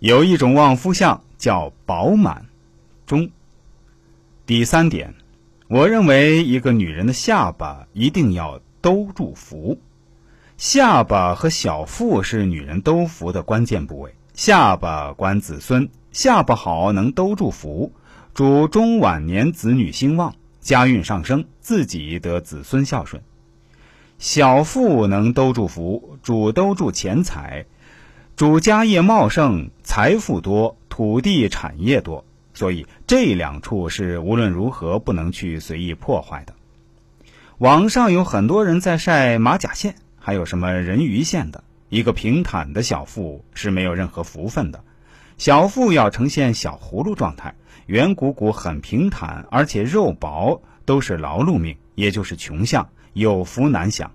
有一种旺夫相叫饱满。中。第三点，我认为一个女人的下巴一定要兜住福。下巴和小腹是女人兜福的关键部位。下巴管子孙，下巴好能兜住福，主中晚年子女兴旺，家运上升，自己得子孙孝顺。小腹能兜住福，主兜住钱财，主家业茂盛，财富多，土地产业多，所以这两处是无论如何不能去随意破坏的。网上有很多人在晒马甲线，还有什么人鱼线的。一个平坦的小腹是没有任何福分的，小腹要呈现小葫芦状态，圆鼓鼓很平坦，而且肉薄，都是劳碌命，也就是穷相，有福难享。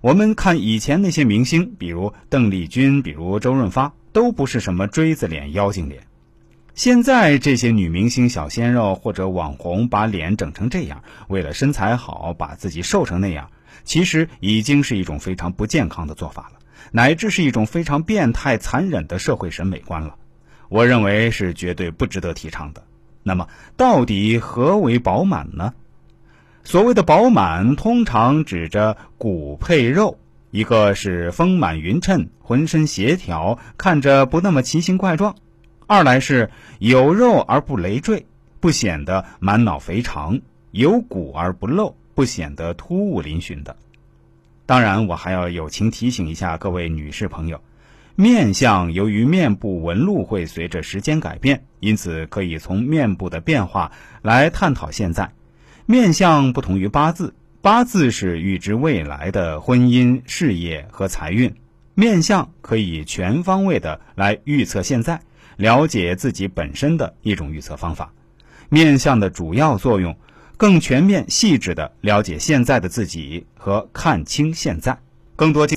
我们看以前那些明星，比如邓丽君，比如周润发，都不是什么锥子脸、妖精脸。现在这些女明星、小鲜肉或者网红，把脸整成这样，为了身材好，把自己瘦成那样，其实已经是一种非常不健康的做法了。乃至是一种非常变态、残忍的社会审美观了，我认为是绝对不值得提倡的。那么，到底何为饱满呢？所谓的饱满，通常指着骨配肉，一个是丰满匀称、浑身协调，看着不那么奇形怪状；二来是有肉而不累赘，不显得满脑肥肠；有骨而不露，不显得突兀嶙峋的。当然，我还要友情提醒一下各位女士朋友，面相由于面部纹路会随着时间改变，因此可以从面部的变化来探讨现在。面相不同于八字，八字是预知未来的婚姻、事业和财运，面相可以全方位的来预测现在，了解自己本身的一种预测方法。面相的主要作用。更全面、细致的了解现在的自己和看清现在，更多精。